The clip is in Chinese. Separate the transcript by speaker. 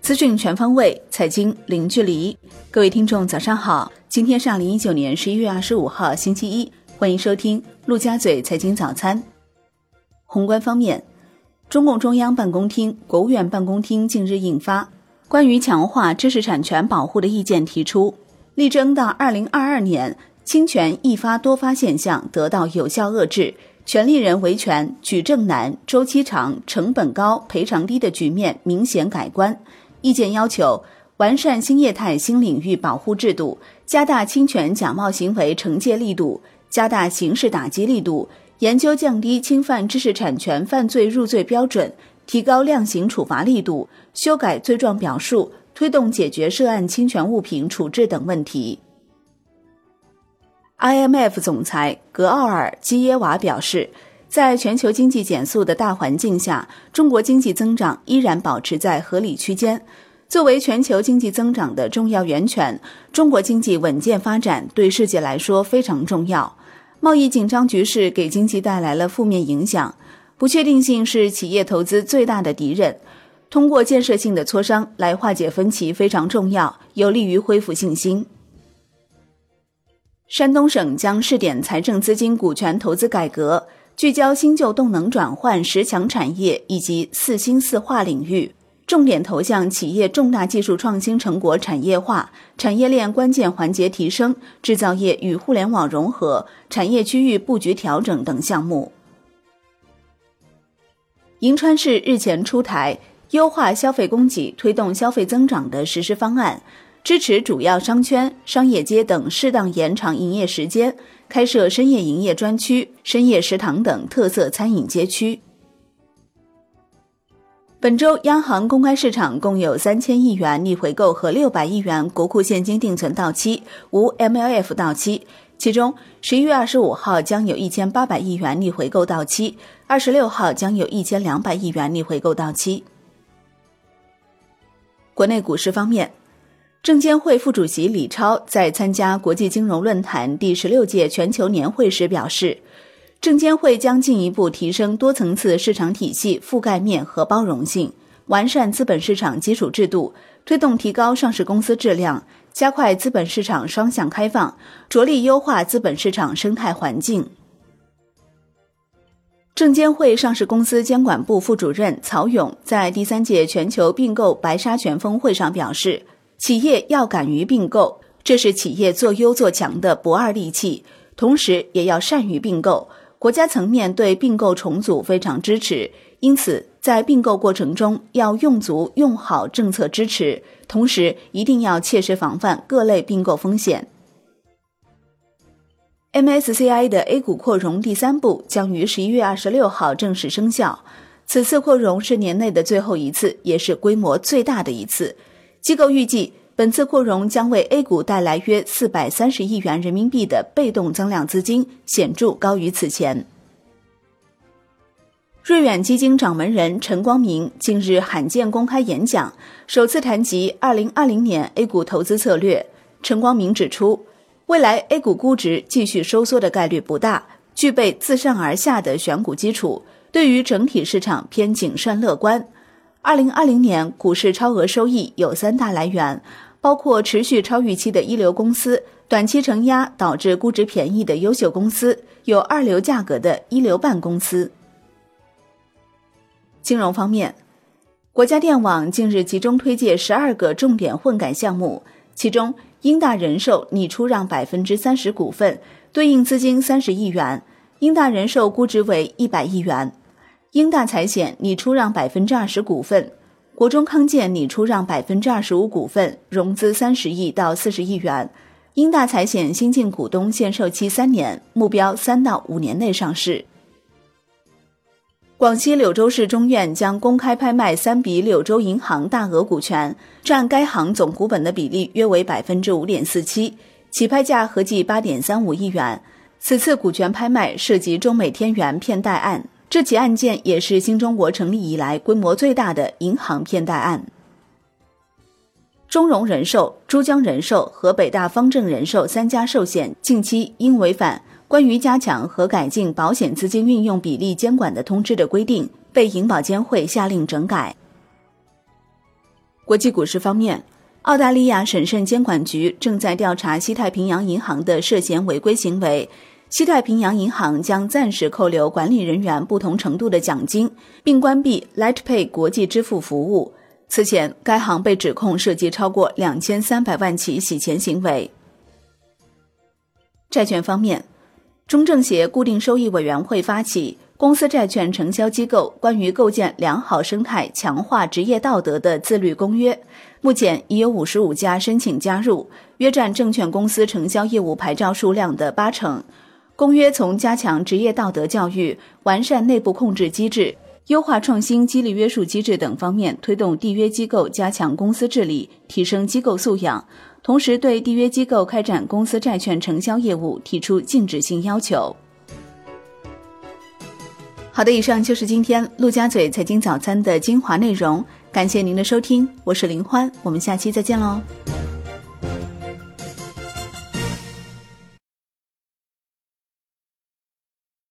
Speaker 1: 资讯全方位，财经零距离。各位听众，早上好！今天是二零一九年十一月二十五号，星期一。欢迎收听陆家嘴财经早餐。宏观方面，中共中央办公厅、国务院办公厅近日印发《关于强化知识产权保护的意见》，提出，力争到二零二二年，侵权易发多发现象得到有效遏制。权利人维权举证难、周期长、成本高、赔偿低的局面明显改观。意见要求完善新业态新领域保护制度，加大侵权假冒行为惩戒力度，加大刑事打击力度，研究降低侵犯知识产权犯罪入罪标准，提高量刑处罚力度，修改罪状表述，推动解决涉案侵权物品处置等问题。IMF 总裁格奥尔基耶娃表示。在全球经济减速的大环境下，中国经济增长依然保持在合理区间。作为全球经济增长的重要源泉，中国经济稳健发展对世界来说非常重要。贸易紧张局势给经济带来了负面影响，不确定性是企业投资最大的敌人。通过建设性的磋商来化解分歧非常重要，有利于恢复信心。山东省将试点财政资金股权投资改革。聚焦新旧动能转换、十强产业以及四新四化领域，重点投向企业重大技术创新成果产业化、产业链关键环节提升、制造业与互联网融合、产业区域布局调整等项目。银川市日前出台优化消费供给、推动消费增长的实施方案。支持主要商圈、商业街等适当延长营业时间，开设深夜营业专区、深夜食堂等特色餐饮街区。本周央行公开市场共有三千亿元逆回购和六百亿元国库现金定存到期，无 MLF 到期。其中，十一月二十五号将有一千八百亿元逆回购到期，二十六号将有一千两百亿元逆回购到期。国内股市方面。证监会副主席李超在参加国际金融论坛第十六届全球年会时表示，证监会将进一步提升多层次市场体系覆盖面和包容性，完善资本市场基础制度，推动提高上市公司质量，加快资本市场双向开放，着力优化资本市场生态环境。证监会上市公司监管部副主任曹勇在第三届全球并购白沙泉峰会上表示。企业要敢于并购，这是企业做优做强的不二利器。同时，也要善于并购。国家层面对并购重组非常支持，因此在并购过程中要用足用好政策支持，同时一定要切实防范各类并购风险。MSCI 的 A 股扩容第三步将于十一月二十六号正式生效。此次扩容是年内的最后一次，也是规模最大的一次。机构预计，本次扩容将为 A 股带来约四百三十亿元人民币的被动增量资金，显著高于此前。瑞远基金掌门人陈光明近日罕见公开演讲，首次谈及二零二零年 A 股投资策略。陈光明指出，未来 A 股估值继续收缩的概率不大，具备自上而下的选股基础，对于整体市场偏谨慎乐观。二零二零年股市超额收益有三大来源，包括持续超预期的一流公司、短期承压导致估值便宜的优秀公司、有二流价格的一流半公司。金融方面，国家电网近日集中推介十二个重点混改项目，其中英大人寿拟出让百分之三十股份，对应资金三十亿元，英大人寿估值为一百亿元。英大财险拟出让百分之二十股份，国中康健拟出让百分之二十五股份，融资三十亿到四十亿元。英大财险新进股东限售期三年，目标三到五年内上市。广西柳州市中院将公开拍卖三笔柳州银行大额股权，占该行总股本的比例约为百分之五点四七，起拍价合计八点三五亿元。此次股权拍卖涉及中美天元骗贷案。这起案件也是新中国成立以来规模最大的银行骗贷案。中融人寿、珠江人寿和北大方正人寿三家寿险近期因违反关于加强和改进保险资金运用比例监管的通知的规定，被银保监会下令整改。国际股市方面，澳大利亚审慎监管局正在调查西太平洋银行的涉嫌违规行为。西太平洋银行将暂时扣留管理人员不同程度的奖金，并关闭 Lightpay 国际支付服务。此前，该行被指控涉及超过两千三百万起洗钱行为。债券方面，中证协固定收益委员会发起。公司债券承销机构关于构建良好生态、强化职业道德的自律公约，目前已有五十五家申请加入，约占证券公司承销业务牌照数量的八成。公约从加强职业道德教育、完善内部控制机制、优化创新激励约束机制等方面，推动缔约机构加强公司治理，提升机构素养，同时对缔约机构开展公司债券承销业务提出禁止性要求。好的，以上就是今天陆家嘴财经早餐的精华内容，感谢您的收听，我是林欢，我们下期再见喽。